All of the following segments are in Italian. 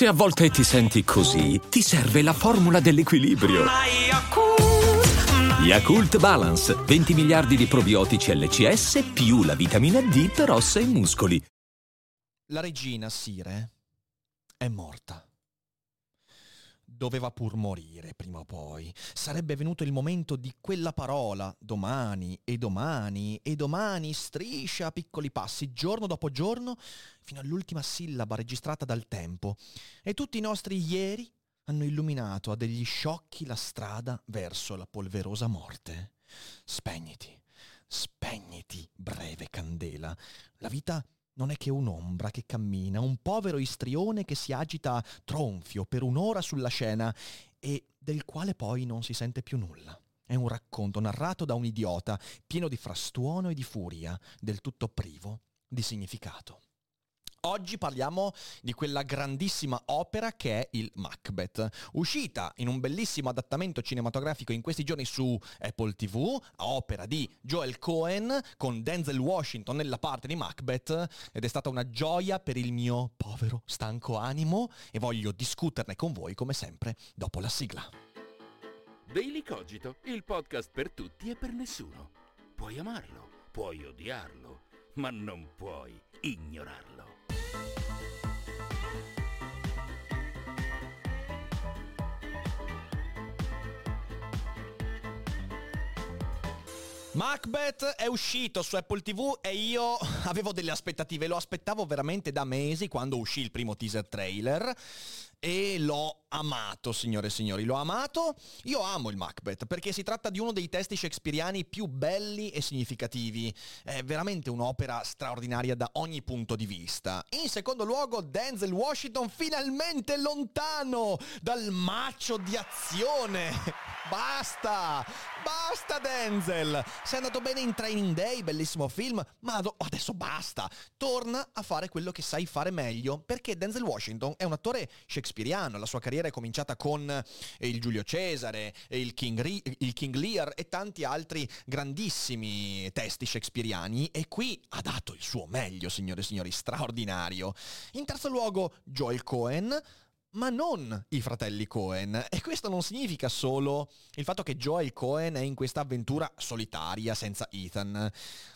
Se a volte ti senti così, ti serve la formula dell'equilibrio. Yakult Balance, 20 miliardi di probiotici LCS più la vitamina D per ossa e muscoli. La regina Sire è morta doveva pur morire prima o poi. Sarebbe venuto il momento di quella parola, domani e domani e domani, striscia a piccoli passi, giorno dopo giorno, fino all'ultima sillaba registrata dal tempo. E tutti i nostri ieri hanno illuminato a degli sciocchi la strada verso la polverosa morte. Spegniti, spegniti, breve candela. La vita non è che un'ombra che cammina, un povero istrione che si agita tronfio per un'ora sulla scena e del quale poi non si sente più nulla. È un racconto narrato da un idiota, pieno di frastuono e di furia, del tutto privo di significato. Oggi parliamo di quella grandissima opera che è il Macbeth, uscita in un bellissimo adattamento cinematografico in questi giorni su Apple TV, opera di Joel Cohen con Denzel Washington nella parte di Macbeth ed è stata una gioia per il mio povero stanco animo e voglio discuterne con voi come sempre dopo la sigla. Daily Cogito, il podcast per tutti e per nessuno. Puoi amarlo, puoi odiarlo, ma non puoi ignorarlo. Macbeth è uscito su Apple TV e io avevo delle aspettative, lo aspettavo veramente da mesi quando uscì il primo teaser trailer e l'ho amato, signore e signori, l'ho amato. Io amo il Macbeth perché si tratta di uno dei testi shakespeariani più belli e significativi. È veramente un'opera straordinaria da ogni punto di vista. In secondo luogo, Denzel Washington finalmente lontano dal macio di azione. Basta! Basta Denzel! Sei andato bene in Training Day, bellissimo film, ma adesso basta! Torna a fare quello che sai fare meglio, perché Denzel Washington è un attore shakespeariano, la sua carriera è cominciata con eh, il Giulio Cesare, il King, Re- il King Lear e tanti altri grandissimi testi shakespeariani e qui ha dato il suo meglio, signore e signori, straordinario. In terzo luogo, Joel Cohen ma non i fratelli Cohen. E questo non significa solo il fatto che Joel Cohen è in questa avventura solitaria senza Ethan,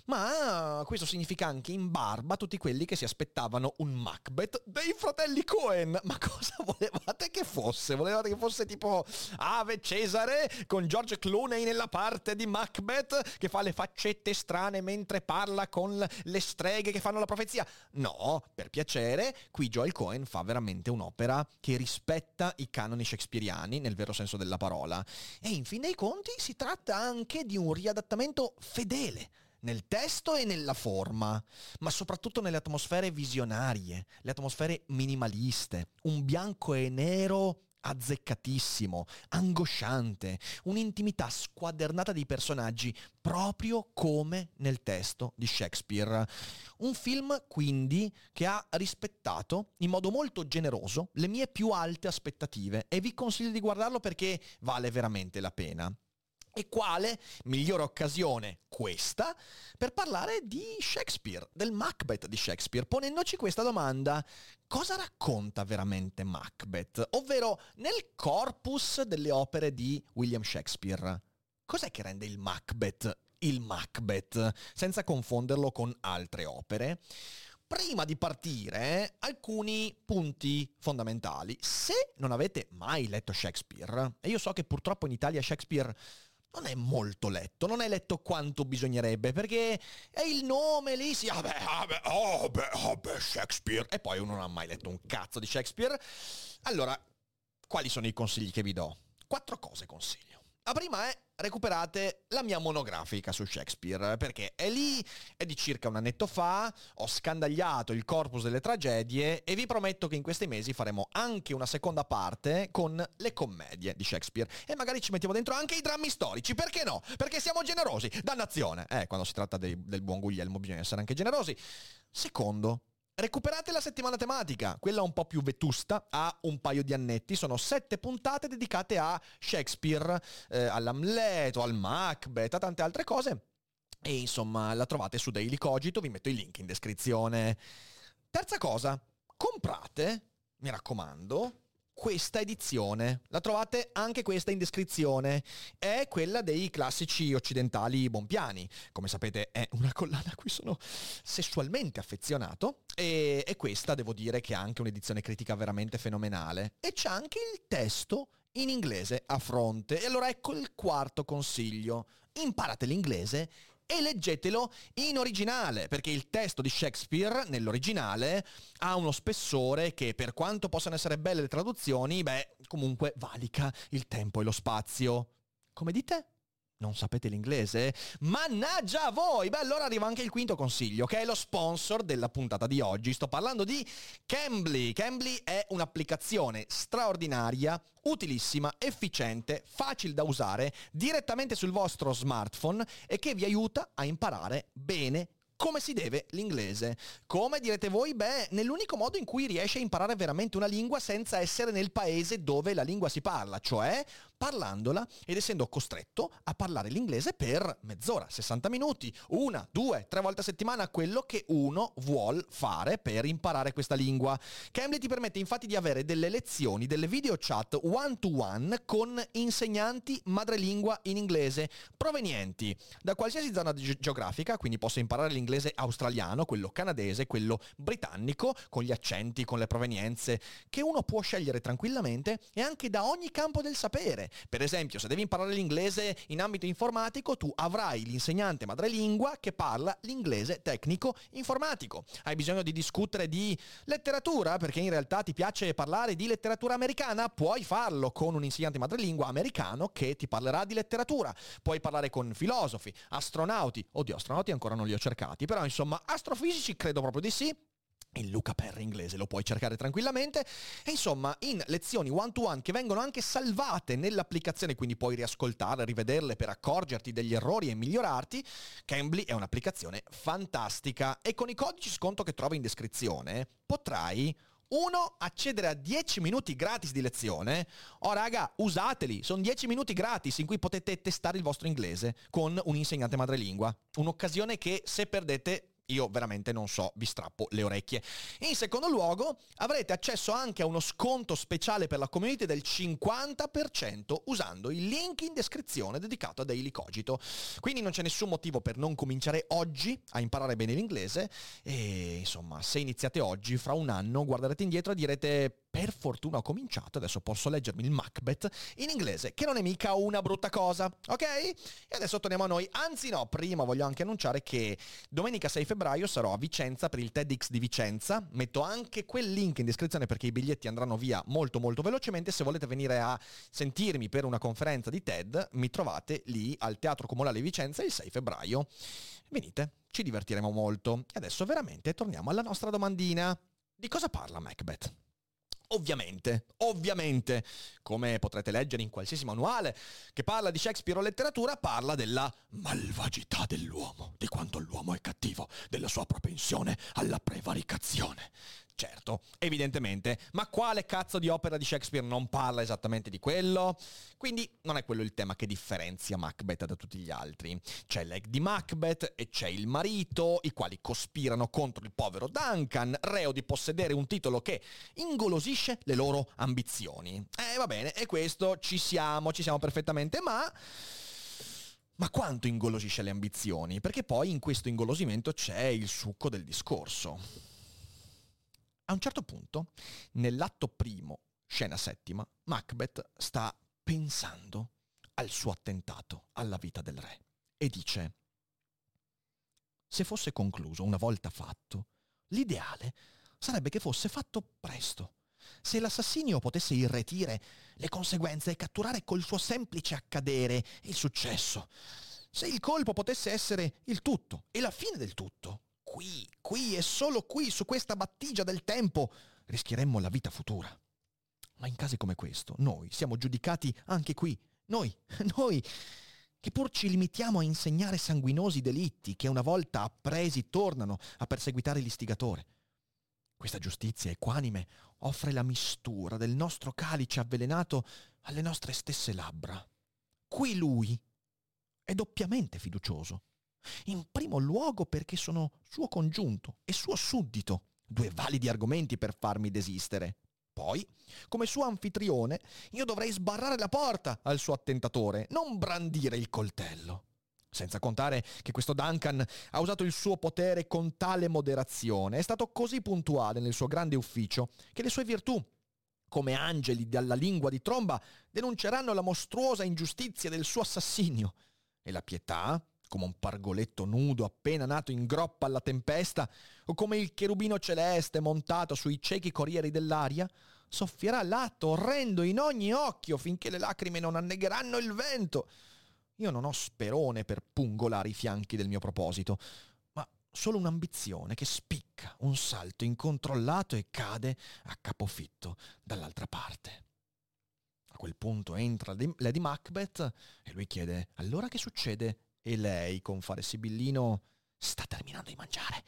ma questo significa anche in barba tutti quelli che si aspettavano un Macbeth dei fratelli Cohen. Ma cosa volevate che fosse? Volevate che fosse tipo Ave Cesare con George Clooney nella parte di Macbeth che fa le faccette strane mentre parla con le streghe che fanno la profezia? No, per piacere, qui Joel Cohen fa veramente un'opera che rispetta i canoni shakespeariani nel vero senso della parola. E in fin dei conti si tratta anche di un riadattamento fedele nel testo e nella forma, ma soprattutto nelle atmosfere visionarie, le atmosfere minimaliste, un bianco e nero azzeccatissimo, angosciante, un'intimità squadernata dei personaggi, proprio come nel testo di Shakespeare. Un film quindi che ha rispettato in modo molto generoso le mie più alte aspettative e vi consiglio di guardarlo perché vale veramente la pena. E quale migliore occasione questa per parlare di Shakespeare, del Macbeth di Shakespeare, ponendoci questa domanda. Cosa racconta veramente Macbeth? Ovvero nel corpus delle opere di William Shakespeare. Cos'è che rende il Macbeth il Macbeth, senza confonderlo con altre opere? prima di partire, alcuni punti fondamentali. Se non avete mai letto Shakespeare, e io so che purtroppo in Italia Shakespeare non è molto letto, non è letto quanto bisognerebbe, perché è il nome lì, sì, vabbè, vabbè, oh, beh, oh, beh, Shakespeare, e poi uno non ha mai letto un cazzo di Shakespeare. Allora, quali sono i consigli che vi do? Quattro cose consiglio. La prima è recuperate la mia monografica su Shakespeare, perché è lì, è di circa un annetto fa, ho scandagliato il corpus delle tragedie e vi prometto che in questi mesi faremo anche una seconda parte con le commedie di Shakespeare e magari ci mettiamo dentro anche i drammi storici, perché no? Perché siamo generosi, dannazione! Eh, quando si tratta dei, del buon Guglielmo bisogna essere anche generosi. Secondo, Recuperate la settimana tematica, quella un po' più vetusta, ha un paio di annetti, sono sette puntate dedicate a Shakespeare, eh, all'Amleto, al Macbeth, a tante altre cose. E insomma la trovate su Daily Cogito, vi metto i link in descrizione. Terza cosa, comprate mi raccomando, questa edizione. La trovate anche questa in descrizione. È quella dei classici occidentali bompiani. Come sapete è una collana a cui sono sessualmente affezionato e, e questa devo dire che ha anche un'edizione critica veramente fenomenale. E c'è anche il testo in inglese a fronte. E allora ecco il quarto consiglio. Imparate l'inglese e leggetelo in originale, perché il testo di Shakespeare nell'originale ha uno spessore che per quanto possano essere belle le traduzioni, beh, comunque valica il tempo e lo spazio. Come dite? Non sapete l'inglese? Mannaggia a voi! Beh, allora arriva anche il quinto consiglio, che è lo sponsor della puntata di oggi. Sto parlando di Cambly. Cambly è un'applicazione straordinaria, utilissima, efficiente, facile da usare, direttamente sul vostro smartphone e che vi aiuta a imparare bene come si deve l'inglese. Come direte voi? Beh, nell'unico modo in cui riesce a imparare veramente una lingua senza essere nel paese dove la lingua si parla, cioè parlandola ed essendo costretto a parlare l'inglese per mezz'ora, 60 minuti, una, due, tre volte a settimana, quello che uno vuole fare per imparare questa lingua. Cambly ti permette infatti di avere delle lezioni, delle video chat one to one con insegnanti madrelingua in inglese provenienti da qualsiasi zona ge- geografica, quindi posso imparare l'inglese australiano, quello canadese, quello britannico, con gli accenti, con le provenienze, che uno può scegliere tranquillamente e anche da ogni campo del sapere. Per esempio, se devi imparare l'inglese in ambito informatico, tu avrai l'insegnante madrelingua che parla l'inglese tecnico informatico. Hai bisogno di discutere di letteratura, perché in realtà ti piace parlare di letteratura americana, puoi farlo con un insegnante madrelingua americano che ti parlerà di letteratura. Puoi parlare con filosofi, astronauti, oddio, astronauti ancora non li ho cercati, però insomma, astrofisici credo proprio di sì il Luca Perry inglese lo puoi cercare tranquillamente e insomma in lezioni one to one che vengono anche salvate nell'applicazione quindi puoi riascoltarle, rivederle per accorgerti degli errori e migliorarti Cambly è un'applicazione fantastica e con i codici sconto che trovi in descrizione potrai uno, accedere a 10 minuti gratis di lezione. Oh raga, usateli, sono 10 minuti gratis in cui potete testare il vostro inglese con un insegnante madrelingua. Un'occasione che se perdete io veramente non so, vi strappo le orecchie. In secondo luogo, avrete accesso anche a uno sconto speciale per la community del 50% usando il link in descrizione dedicato a Daily Cogito. Quindi non c'è nessun motivo per non cominciare oggi a imparare bene l'inglese e insomma, se iniziate oggi, fra un anno guarderete indietro e direte per fortuna ho cominciato, adesso posso leggermi il Macbeth in inglese, che non è mica una brutta cosa, ok? E adesso torniamo a noi, anzi no, prima voglio anche annunciare che domenica 6 febbraio sarò a Vicenza per il TEDx di Vicenza, metto anche quel link in descrizione perché i biglietti andranno via molto molto velocemente, se volete venire a sentirmi per una conferenza di TED, mi trovate lì al Teatro Comunale di Vicenza il 6 febbraio. Venite, ci divertiremo molto. E adesso veramente torniamo alla nostra domandina. Di cosa parla Macbeth? Ovviamente, ovviamente, come potrete leggere in qualsiasi manuale che parla di Shakespeare o letteratura, parla della malvagità dell'uomo, di quanto l'uomo è cattivo, della sua propensione alla prevaricazione, Certo, evidentemente, ma quale cazzo di opera di Shakespeare non parla esattamente di quello? Quindi non è quello il tema che differenzia Macbeth da tutti gli altri. C'è l'egg di Macbeth e c'è il marito, i quali cospirano contro il povero Duncan, reo di possedere un titolo che ingolosisce le loro ambizioni. Eh va bene, e questo ci siamo, ci siamo perfettamente, ma... Ma quanto ingolosisce le ambizioni? Perché poi in questo ingolosimento c'è il succo del discorso. A un certo punto, nell'atto primo, scena settima, Macbeth sta pensando al suo attentato alla vita del re e dice, se fosse concluso una volta fatto, l'ideale sarebbe che fosse fatto presto. Se l'assassinio potesse irretire le conseguenze e catturare col suo semplice accadere il successo. Se il colpo potesse essere il tutto e la fine del tutto qui, qui e solo qui, su questa battigia del tempo, rischieremmo la vita futura. Ma in casi come questo, noi siamo giudicati anche qui, noi, noi, che pur ci limitiamo a insegnare sanguinosi delitti che una volta appresi tornano a perseguitare l'istigatore. Questa giustizia equanime offre la mistura del nostro calice avvelenato alle nostre stesse labbra. Qui lui è doppiamente fiducioso in primo luogo perché sono suo congiunto e suo suddito, due validi argomenti per farmi desistere. Poi, come suo anfitrione, io dovrei sbarrare la porta al suo attentatore, non brandire il coltello. Senza contare che questo Duncan ha usato il suo potere con tale moderazione, è stato così puntuale nel suo grande ufficio, che le sue virtù, come angeli dalla lingua di tromba, denunceranno la mostruosa ingiustizia del suo assassinio. E la pietà, come un pargoletto nudo appena nato in groppa alla tempesta, o come il cherubino celeste montato sui ciechi corrieri dell'aria, soffierà l'atto orrendo in ogni occhio finché le lacrime non annegheranno il vento. Io non ho sperone per pungolare i fianchi del mio proposito, ma solo un'ambizione che spicca un salto incontrollato e cade a capofitto dall'altra parte. A quel punto entra Lady Macbeth e lui chiede allora che succede? E lei, con fare sibillino, sta terminando di mangiare.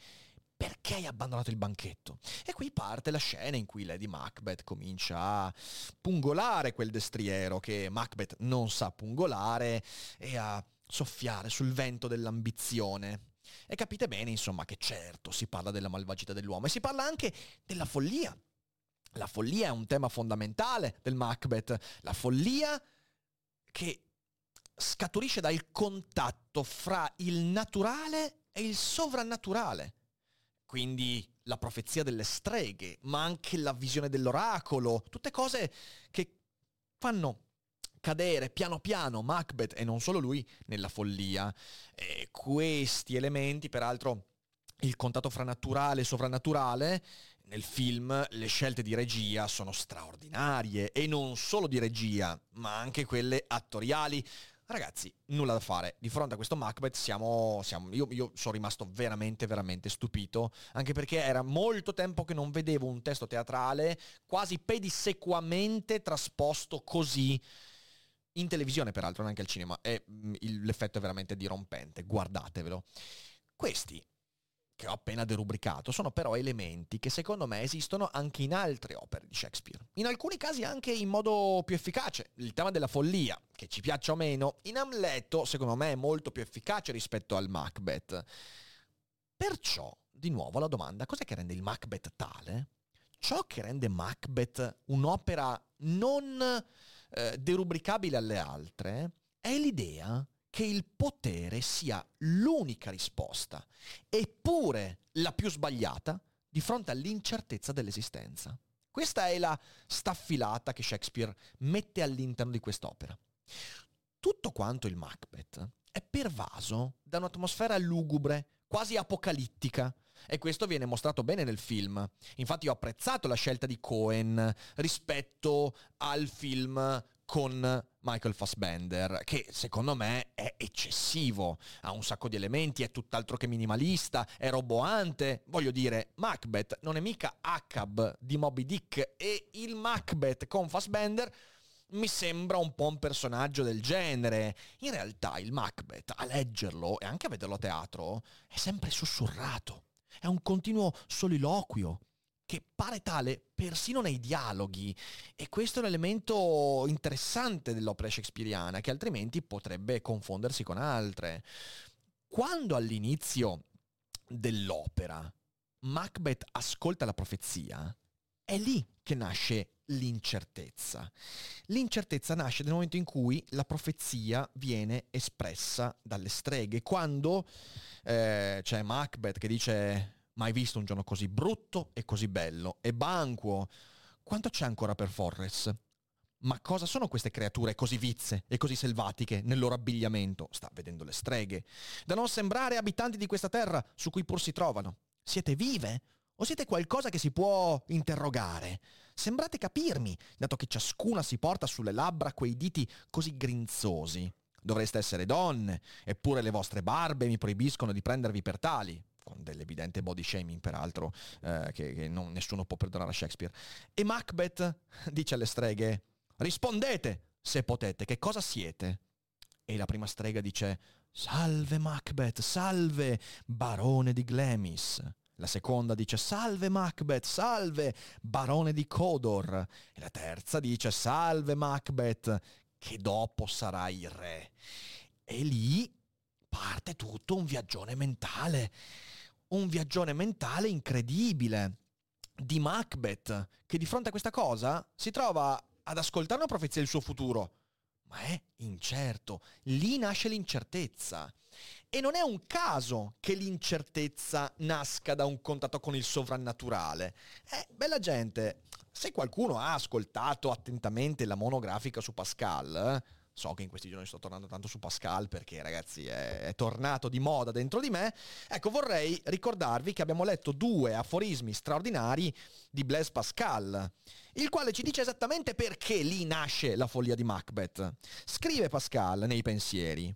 Perché hai abbandonato il banchetto? E qui parte la scena in cui Lady Macbeth comincia a pungolare quel destriero che Macbeth non sa pungolare e a soffiare sul vento dell'ambizione. E capite bene, insomma, che certo si parla della malvagità dell'uomo e si parla anche della follia. La follia è un tema fondamentale del Macbeth. La follia che scaturisce dal contatto fra il naturale e il sovrannaturale. Quindi la profezia delle streghe, ma anche la visione dell'oracolo, tutte cose che fanno cadere piano piano Macbeth e non solo lui nella follia. E questi elementi, peraltro, il contatto fra naturale e sovrannaturale, nel film le scelte di regia sono straordinarie e non solo di regia, ma anche quelle attoriali. Ragazzi, nulla da fare. Di fronte a questo Macbeth siamo, siamo io, io, sono rimasto veramente, veramente stupito, anche perché era molto tempo che non vedevo un testo teatrale quasi pedissequamente trasposto così in televisione, peraltro, neanche al cinema. E mm, l'effetto è veramente dirompente. Guardatevelo. Questi che ho appena derubricato sono però elementi che secondo me esistono anche in altre opere di Shakespeare. In alcuni casi anche in modo più efficace. Il tema della follia, che ci piaccia o meno, in Amleto secondo me è molto più efficace rispetto al Macbeth. Perciò, di nuovo la domanda, cos'è che rende il Macbeth tale? Ciò che rende Macbeth un'opera non eh, derubricabile alle altre è l'idea che il potere sia l'unica risposta, eppure la più sbagliata, di fronte all'incertezza dell'esistenza. Questa è la staffilata che Shakespeare mette all'interno di quest'opera. Tutto quanto il Macbeth è pervaso da un'atmosfera lugubre, quasi apocalittica, e questo viene mostrato bene nel film. Infatti ho apprezzato la scelta di Cohen rispetto al film con Michael Fassbender, che secondo me è eccessivo, ha un sacco di elementi, è tutt'altro che minimalista, è roboante. Voglio dire, Macbeth non è mica Acab di Moby Dick e il Macbeth con Fassbender mi sembra un po' un personaggio del genere. In realtà il Macbeth, a leggerlo e anche a vederlo a teatro, è sempre sussurrato. È un continuo soliloquio, che pare tale persino nei dialoghi. E questo è un elemento interessante dell'opera shakespeariana, che altrimenti potrebbe confondersi con altre. Quando all'inizio dell'opera Macbeth ascolta la profezia, è lì che nasce l'incertezza. L'incertezza nasce nel momento in cui la profezia viene espressa dalle streghe, quando eh, c'è Macbeth che dice Mai visto un giorno così brutto e così bello. E Banquo. Quanto c'è ancora per Forres? Ma cosa sono queste creature così vizze e così selvatiche nel loro abbigliamento? Sta vedendo le streghe. Da non sembrare abitanti di questa terra su cui pur si trovano. Siete vive? O siete qualcosa che si può interrogare? Sembrate capirmi, dato che ciascuna si porta sulle labbra quei diti così grinzosi. Dovreste essere donne, eppure le vostre barbe mi proibiscono di prendervi per tali con dell'evidente body shaming peraltro, eh, che, che non, nessuno può perdonare a Shakespeare. E Macbeth dice alle streghe, rispondete se potete, che cosa siete? E la prima strega dice, salve Macbeth, salve, barone di Glemis. La seconda dice salve Macbeth, salve, barone di Codor. E la terza dice salve Macbeth, che dopo sarai re. E lì parte tutto un viaggione mentale un viaggione mentale incredibile. di Macbeth, che di fronte a questa cosa si trova ad ascoltare una profezia del suo futuro, ma è incerto. Lì nasce l'incertezza. E non è un caso che l'incertezza nasca da un contatto con il sovrannaturale. Eh, bella gente, se qualcuno ha ascoltato attentamente la monografica su Pascal, eh, so che in questi giorni sto tornando tanto su Pascal perché ragazzi è, è, tornato di moda dentro di me, ecco vorrei ricordarvi che abbiamo letto due aforismi straordinari di Blaise Pascal, il quale ci dice esattamente perché lì nasce la follia di Macbeth. Scrive Pascal nei pensieri.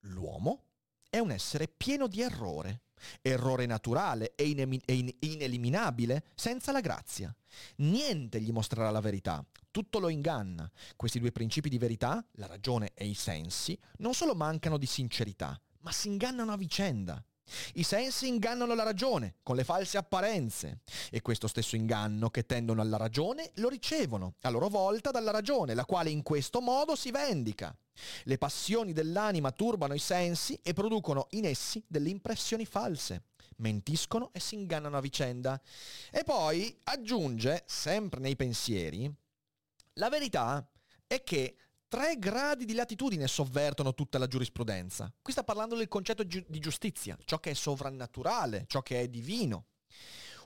L'uomo è un essere pieno di errore. Errore naturale e, inemin- e in- ineliminabile senza la grazia. Niente gli mostrerà la verità, tutto lo inganna. Questi due principi di verità, la ragione e i sensi, non solo mancano di sincerità, ma si ingannano a vicenda. I sensi ingannano la ragione con le false apparenze e questo stesso inganno che tendono alla ragione lo ricevono a loro volta dalla ragione, la quale in questo modo si vendica. Le passioni dell'anima turbano i sensi e producono in essi delle impressioni false. Mentiscono e si ingannano a vicenda. E poi aggiunge, sempre nei pensieri, la verità è che tre gradi di latitudine sovvertono tutta la giurisprudenza. Qui sta parlando del concetto di giustizia, ciò che è sovrannaturale, ciò che è divino.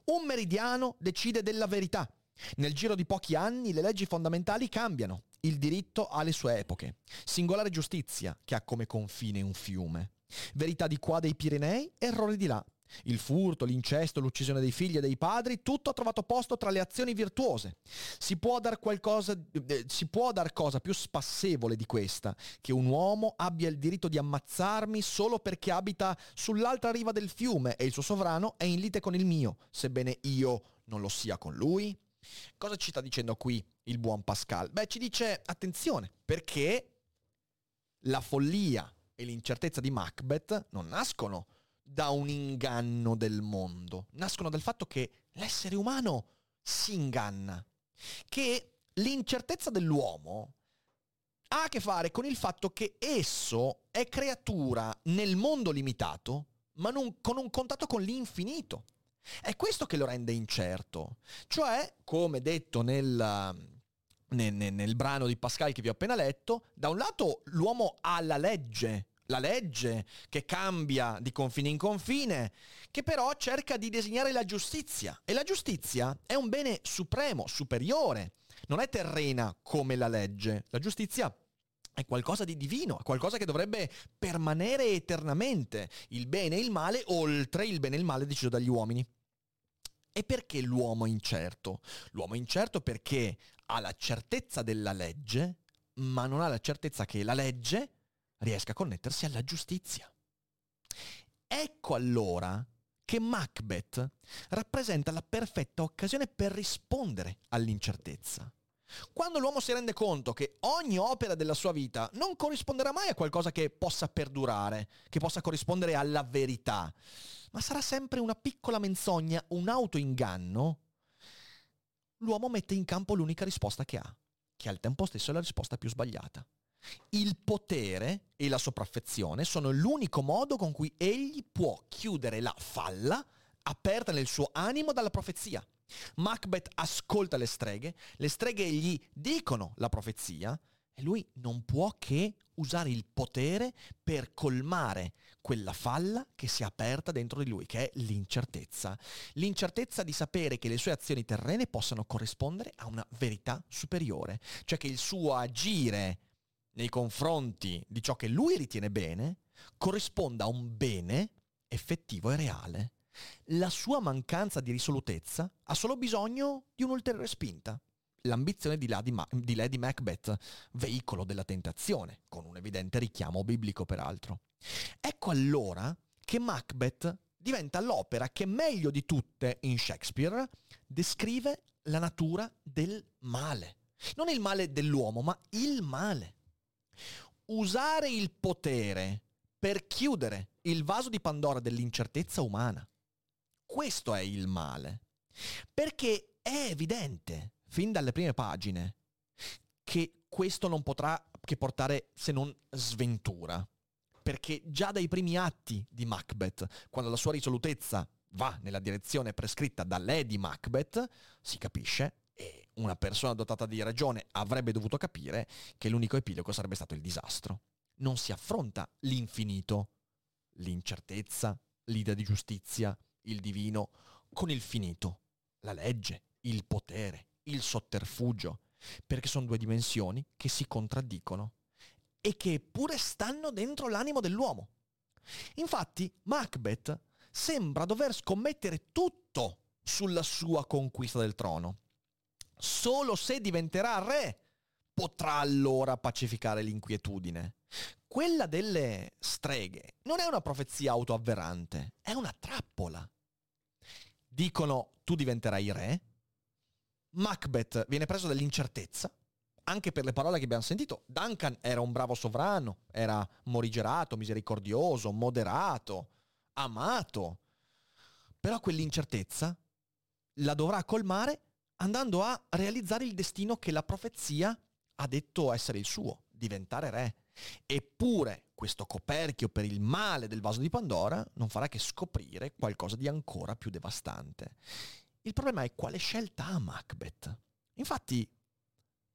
Un meridiano decide della verità. Nel giro di pochi anni le leggi fondamentali cambiano. Il diritto ha le sue epoche. Singolare giustizia, che ha come confine un fiume. Verità di qua dei Pirenei, errore di là. Il furto, l'incesto, l'uccisione dei figli e dei padri, tutto ha trovato posto tra le azioni virtuose. Si può dar qualcosa, eh, si può dar cosa più spassevole di questa, che un uomo abbia il diritto di ammazzarmi solo perché abita sull'altra riva del fiume e il suo sovrano è in lite con il mio, sebbene io non lo sia con lui? Cosa ci sta dicendo qui il buon Pascal? Beh, ci dice attenzione, perché la follia e l'incertezza di Macbeth non nascono da un inganno del mondo, nascono dal fatto che l'essere umano si inganna, che l'incertezza dell'uomo ha a che fare con il fatto che esso è creatura nel mondo limitato, ma non, con un contatto con l'infinito. È questo che lo rende incerto. Cioè, come detto nel, nel, nel, brano di Pascal che vi ho appena letto, da un lato l'uomo ha la legge, la legge che cambia di confine in confine, che però cerca di disegnare la giustizia. E la giustizia è un bene supremo, superiore, non è terrena come la legge. La giustizia è qualcosa di divino, è qualcosa che dovrebbe permanere eternamente, il bene e il male oltre il bene e il male deciso dagli uomini. E perché l'uomo è incerto? L'uomo è incerto perché ha la certezza della legge, ma non ha la certezza che la legge riesca a connettersi alla giustizia. Ecco allora che Macbeth rappresenta la perfetta occasione per rispondere all'incertezza. Quando l'uomo si rende conto che ogni opera della sua vita non corrisponderà mai a qualcosa che possa perdurare, che possa corrispondere alla verità, ma sarà sempre una piccola menzogna, un autoinganno, l'uomo mette in campo l'unica risposta che ha, che al tempo stesso è la risposta più sbagliata. Il potere e la sopraffazione sono l'unico modo con cui egli può chiudere la falla aperta nel suo animo dalla profezia. Macbeth ascolta le streghe, le streghe gli dicono la profezia e lui non può che usare il potere per colmare quella falla che si è aperta dentro di lui, che è l'incertezza. L'incertezza di sapere che le sue azioni terrene possano corrispondere a una verità superiore, cioè che il suo agire nei confronti di ciò che lui ritiene bene corrisponda a un bene effettivo e reale. La sua mancanza di risolutezza ha solo bisogno di un'ulteriore spinta. L'ambizione di, Lady, Ma- di Lady Macbeth, veicolo della tentazione, con un evidente richiamo biblico peraltro. Ecco allora che Macbeth diventa l'opera che meglio di tutte in Shakespeare descrive la natura del male. Non il male dell'uomo, ma il male. Usare il potere per chiudere il vaso di Pandora dell'incertezza umana. Questo è il male. Perché è evidente, fin dalle prime pagine, che questo non potrà che portare se non sventura. Perché già dai primi atti di Macbeth, quando la sua risolutezza va nella direzione prescritta da Lady Macbeth, si capisce, e una persona dotata di ragione avrebbe dovuto capire, che l'unico epilogo sarebbe stato il disastro. Non si affronta l'infinito, l'incertezza, l'idea di giustizia, il divino, con il finito, la legge, il potere, il sotterfugio, perché sono due dimensioni che si contraddicono e che pure stanno dentro l'animo dell'uomo. Infatti, Macbeth sembra dover scommettere tutto sulla sua conquista del trono. Solo se diventerà re potrà allora pacificare l'inquietudine. Quella delle streghe non è una profezia autoavverante, è una trappola. Dicono tu diventerai re, Macbeth viene preso dall'incertezza, anche per le parole che abbiamo sentito. Duncan era un bravo sovrano, era morigerato, misericordioso, moderato, amato. Però quell'incertezza la dovrà colmare andando a realizzare il destino che la profezia ha detto essere il suo, diventare re. Eppure questo coperchio per il male del vaso di Pandora non farà che scoprire qualcosa di ancora più devastante. Il problema è quale scelta ha Macbeth. Infatti,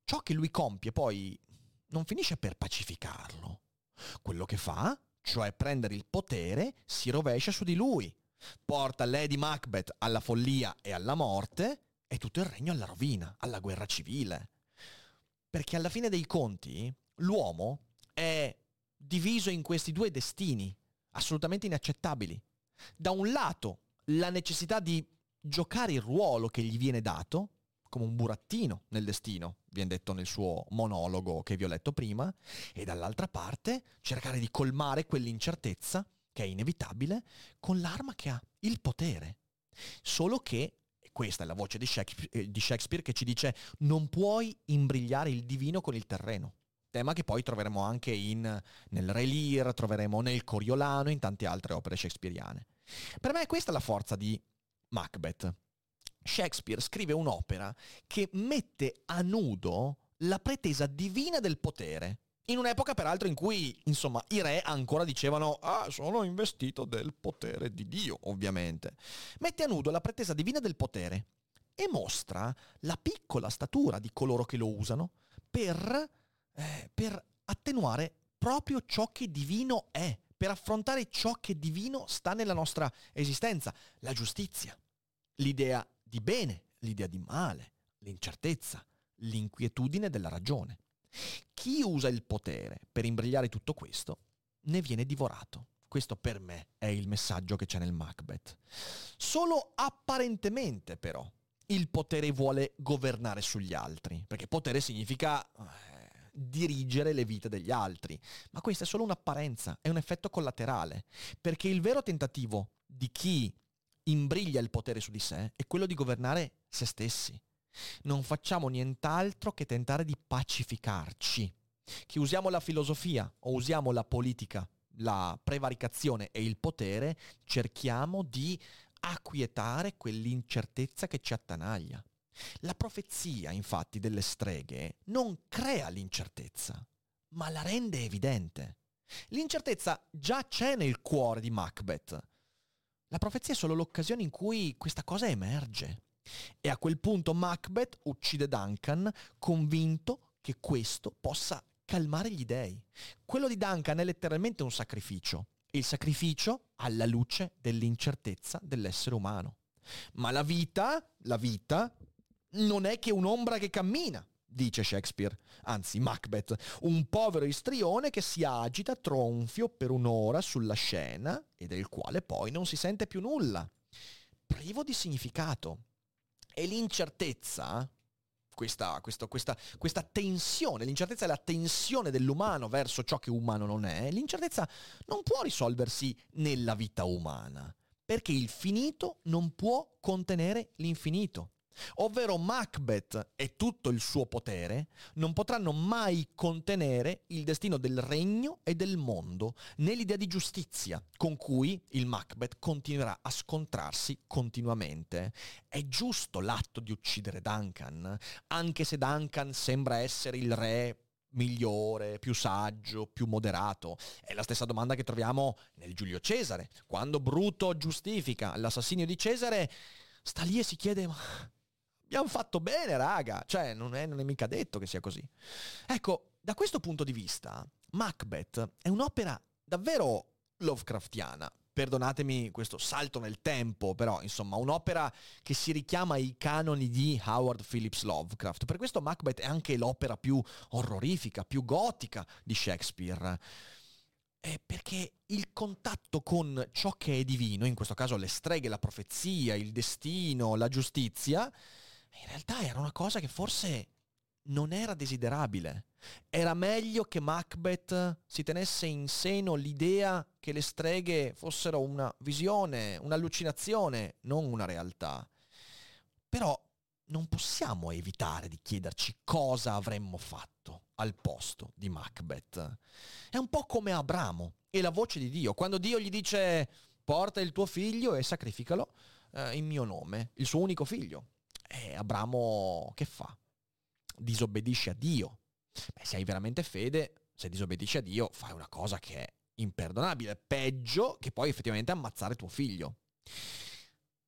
ciò che lui compie poi non finisce per pacificarlo. Quello che fa, cioè prendere il potere, si rovescia su di lui. Porta Lady Macbeth alla follia e alla morte e tutto il regno alla rovina, alla guerra civile. Perché alla fine dei conti l'uomo è diviso in questi due destini assolutamente inaccettabili. Da un lato la necessità di giocare il ruolo che gli viene dato, come un burattino nel destino, viene detto nel suo monologo che vi ho letto prima, e dall'altra parte cercare di colmare quell'incertezza che è inevitabile con l'arma che ha, il potere. Solo che, e questa è la voce di Shakespeare, eh, di Shakespeare che ci dice, non puoi imbrigliare il divino con il terreno. Tema che poi troveremo anche in, nel Re Lear, troveremo nel Coriolano, in tante altre opere shakespeariane. Per me questa è la forza di Macbeth. Shakespeare scrive un'opera che mette a nudo la pretesa divina del potere. In un'epoca peraltro in cui, insomma, i re ancora dicevano ah, sono investito del potere di Dio, ovviamente. Mette a nudo la pretesa divina del potere e mostra la piccola statura di coloro che lo usano per, eh, per attenuare proprio ciò che divino è per affrontare ciò che divino sta nella nostra esistenza, la giustizia, l'idea di bene, l'idea di male, l'incertezza, l'inquietudine della ragione. Chi usa il potere per imbrigliare tutto questo ne viene divorato. Questo per me è il messaggio che c'è nel Macbeth. Solo apparentemente però il potere vuole governare sugli altri, perché potere significa eh, dirigere le vite degli altri. Ma questa è solo un'apparenza, è un effetto collaterale, perché il vero tentativo di chi imbriglia il potere su di sé è quello di governare se stessi. Non facciamo nient'altro che tentare di pacificarci. Che usiamo la filosofia o usiamo la politica, la prevaricazione e il potere, cerchiamo di acquietare quell'incertezza che ci attanaglia. La profezia, infatti, delle streghe non crea l'incertezza, ma la rende evidente. L'incertezza già c'è nel cuore di Macbeth. La profezia è solo l'occasione in cui questa cosa emerge. E a quel punto Macbeth uccide Duncan convinto che questo possa calmare gli dei. Quello di Duncan è letteralmente un sacrificio. Il sacrificio alla luce dell'incertezza dell'essere umano. Ma la vita, la vita, non è che un'ombra che cammina, dice Shakespeare, anzi Macbeth, un povero istrione che si agita tronfio per un'ora sulla scena e del quale poi non si sente più nulla, privo di significato. E l'incertezza, questa, questa, questa, questa tensione, l'incertezza è la tensione dell'umano verso ciò che umano non è, l'incertezza non può risolversi nella vita umana, perché il finito non può contenere l'infinito. Ovvero Macbeth e tutto il suo potere non potranno mai contenere il destino del regno e del mondo, né l'idea di giustizia con cui il Macbeth continuerà a scontrarsi continuamente. È giusto l'atto di uccidere Duncan, anche se Duncan sembra essere il re migliore, più saggio, più moderato. È la stessa domanda che troviamo nel Giulio Cesare. Quando Bruto giustifica l'assassinio di Cesare, sta lì e si chiede ma abbiamo fatto bene, raga. Cioè, non è, non è mica detto che sia così. Ecco, da questo punto di vista, Macbeth è un'opera davvero Lovecraftiana. Perdonatemi questo salto nel tempo, però insomma un'opera che si richiama ai canoni di Howard Phillips Lovecraft. Per questo Macbeth è anche l'opera più orrorifica, più gotica di Shakespeare. È perché il contatto con ciò che è divino, in questo caso le streghe, la profezia, il destino, la giustizia, in realtà era una cosa che forse non era desiderabile. Era meglio che Macbeth si tenesse in seno l'idea che le streghe fossero una visione, un'allucinazione, non una realtà. Però non possiamo evitare di chiederci cosa avremmo fatto al posto di Macbeth. È un po' come Abramo e la voce di Dio. Quando Dio gli dice porta il tuo figlio e sacrificalo eh, in mio nome, il suo unico figlio. E Abramo che fa? Disobbedisce a Dio. Beh, se hai veramente fede, se disobbedisci a Dio, fai una cosa che è imperdonabile, peggio che poi effettivamente ammazzare tuo figlio.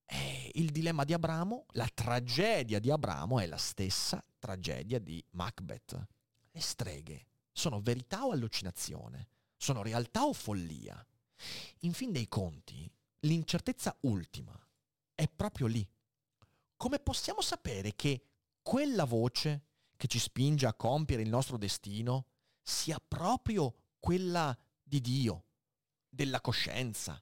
E il dilemma di Abramo, la tragedia di Abramo è la stessa tragedia di Macbeth. Le streghe sono verità o allucinazione? Sono realtà o follia? In fin dei conti, l'incertezza ultima è proprio lì come possiamo sapere che quella voce che ci spinge a compiere il nostro destino sia proprio quella di Dio, della coscienza?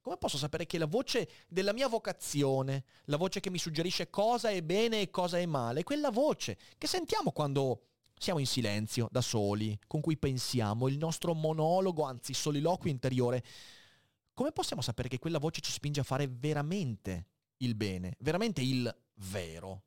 Come posso sapere che la voce della mia vocazione, la voce che mi suggerisce cosa è bene e cosa è male, quella voce che sentiamo quando siamo in silenzio, da soli, con cui pensiamo, il nostro monologo, anzi soliloquio interiore, come possiamo sapere che quella voce ci spinge a fare veramente il bene, veramente il vero.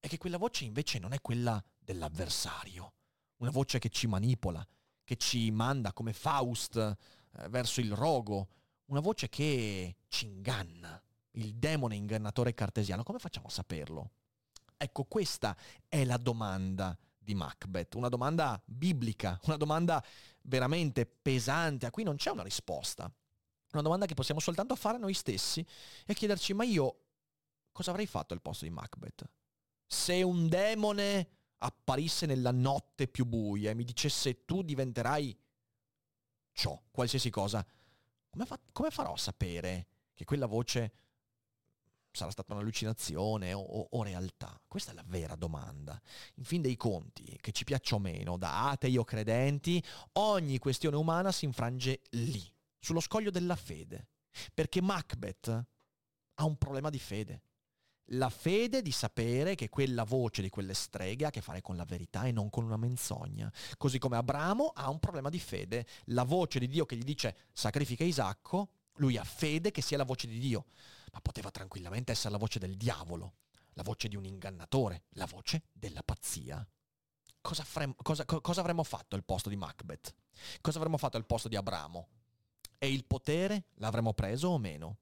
E che quella voce invece non è quella dell'avversario, una voce che ci manipola, che ci manda come Faust eh, verso il rogo, una voce che ci inganna, il demone ingannatore cartesiano. Come facciamo a saperlo? Ecco, questa è la domanda di Macbeth, una domanda biblica, una domanda veramente pesante, a cui non c'è una risposta. Una domanda che possiamo soltanto fare noi stessi e chiederci, ma io cosa avrei fatto al posto di Macbeth? Se un demone apparisse nella notte più buia e mi dicesse tu diventerai ciò, qualsiasi cosa, come, fa- come farò a sapere che quella voce sarà stata un'allucinazione o, o, o, realtà? Questa è la vera domanda. In fin dei conti, che ci piaccia o meno, da atei o credenti, ogni questione umana si infrange lì, sullo scoglio della fede. Perché Macbeth ha un problema di fede. La fede di sapere che quella voce di quelle streghe ha a che fare con la verità e non con una menzogna. Così come Abramo ha un problema di fede. La voce di Dio che gli dice sacrifica Isacco, lui ha fede che sia la voce di Dio. Ma poteva tranquillamente essere la voce del diavolo, la voce di un ingannatore, la voce della pazzia. Cosa, frem- cosa, co- cosa avremmo fatto al posto di Macbeth? Cosa avremmo fatto al posto di Abramo? E il potere l'avremmo preso o meno?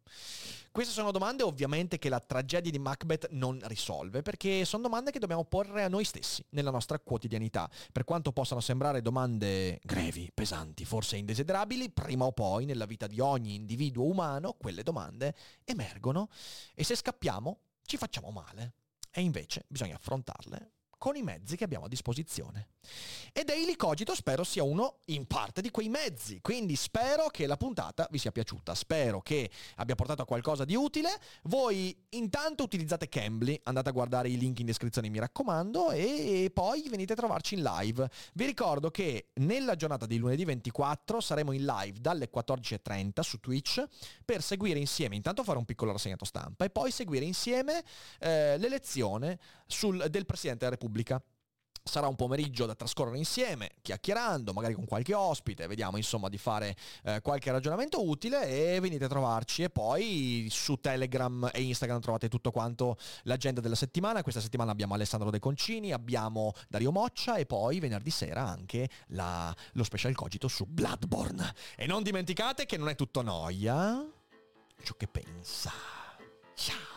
Queste sono domande ovviamente che la tragedia di Macbeth non risolve, perché sono domande che dobbiamo porre a noi stessi nella nostra quotidianità. Per quanto possano sembrare domande grevi, pesanti, forse indesiderabili, prima o poi nella vita di ogni individuo umano quelle domande emergono e se scappiamo ci facciamo male. E invece bisogna affrontarle con i mezzi che abbiamo a disposizione. E Daily Cogito spero sia uno in parte di quei mezzi, quindi spero che la puntata vi sia piaciuta, spero che abbia portato a qualcosa di utile. Voi intanto utilizzate Cambly, andate a guardare i link in descrizione mi raccomando e poi venite a trovarci in live. Vi ricordo che nella giornata di lunedì 24 saremo in live dalle 14.30 su Twitch per seguire insieme, intanto fare un piccolo rassegnato stampa e poi seguire insieme eh, l'elezione sul, del Presidente della Repubblica. Sarà un pomeriggio da trascorrere insieme, chiacchierando, magari con qualche ospite, vediamo insomma di fare eh, qualche ragionamento utile e venite a trovarci e poi su Telegram e Instagram trovate tutto quanto l'agenda della settimana. Questa settimana abbiamo Alessandro De Concini, abbiamo Dario Moccia e poi venerdì sera anche la, lo special cogito su Bloodborne. E non dimenticate che non è tutto noia ciò che pensa. Ciao.